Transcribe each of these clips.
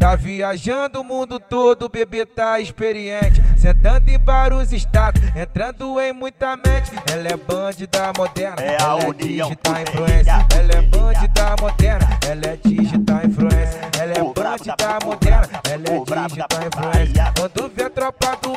Tá viajando o mundo todo, o bebê tá experiente. Sentando em vários estados, entrando em muita mente. Ela é bandida moderna, É ela é digital influência. Ela é bandida moderna, ela é digital influência. Ela é bandida moderna, ela é digital influência. Quando vê a tropa do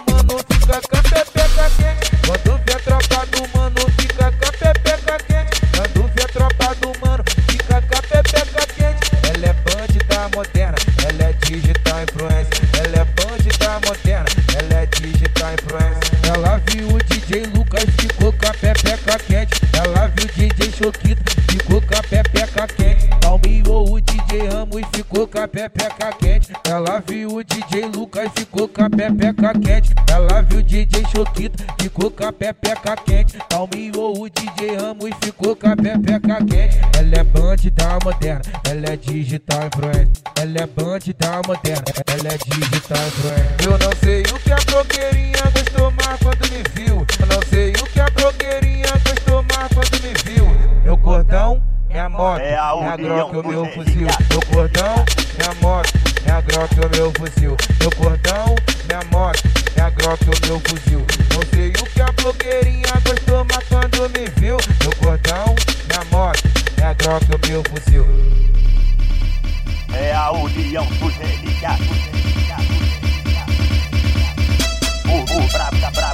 digital influência. Ela é bandida moderna, ela é digital influência. Ela viu o DJ Lucas, ficou com a pepeca quente. Ela viu o DJ Choquito, ficou com a pepeca quente. Ficou com a pepeca quente. Ela viu o DJ Lucas, ficou com a pepeca quente. Ela viu o DJ Choquito, ficou com a pepeca quente. Palmeou o DJ Ramos, ficou com a pepeca quente. Ela é bandida moderna, ela é digital influência. Ela é bandida moderna, ela é digital influência. Eu não sei o que a blogueirinha gostou mais quando me viu. Eu não sei o que a blogueirinha gostou mais quando me viu. Meu cordão, minha moto, É a o meu fuzil. Meu cordão, minha moto, minha groca, o meu fuzil. Meu cordão, minha moto, minha groca, o meu fuzil. Não sei o que a blogueirinha gostou mais quando me viu. Meu cordão, minha moto, minha groca, o meu fuzil. É a união dos relíquias. O, o brabo da brabo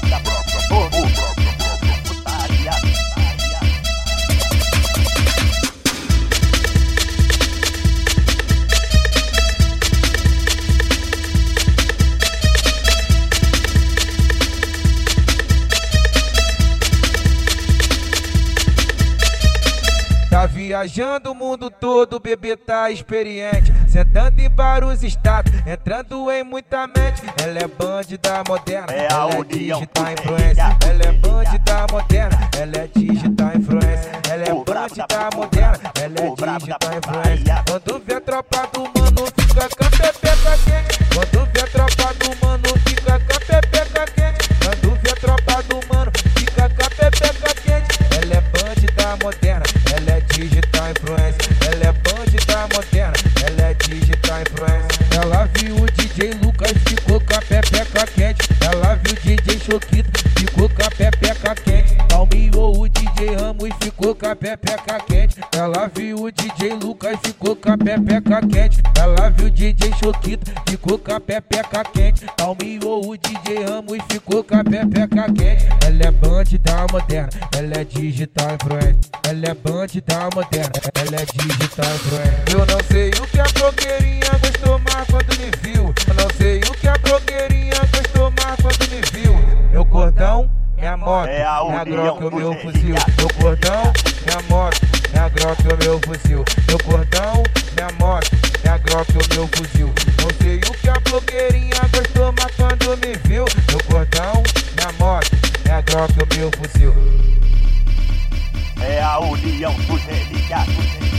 viajando o mundo todo, o bebê tá experiente. Sentando em vários estados, entrando em muita mente. Ela é bandida moderna, É ela é digital influência. Ela é bandida moderna, ela é digital influência. Ela é bandida moderna, ela é digital influência. Quando vê a tropa do mano, fica com a pepeca quente. Choquito, ficou com a pepeca quente. Palmeou o DJ Ramos, ficou com a pepeca quente. Ela viu o DJ Lucas, ficou com a pepeca quente. Ela viu o DJ Choquito, ficou com a pepeca quente. Palmeou o DJ Ramos, ficou com a pepeca quente. Ela é bandida moderna, ela é digital influência. Ela é bandida moderna, ela é digital influência. Eu não sei o que a blogueirinha gostou mais quando me viu. Eu não sei o que a blogueirinha minha moto, é minha Glock, o meu fuzil, meu cordão, minha moto, minha Glock, o meu fuzil, meu cordão, minha moto, minha Glock, o meu fuzil. Não sei o que a blogueirinha gostou, mas quando me viu, meu cordão, minha moto, minha Glock, o meu fuzil. É a união dos religados.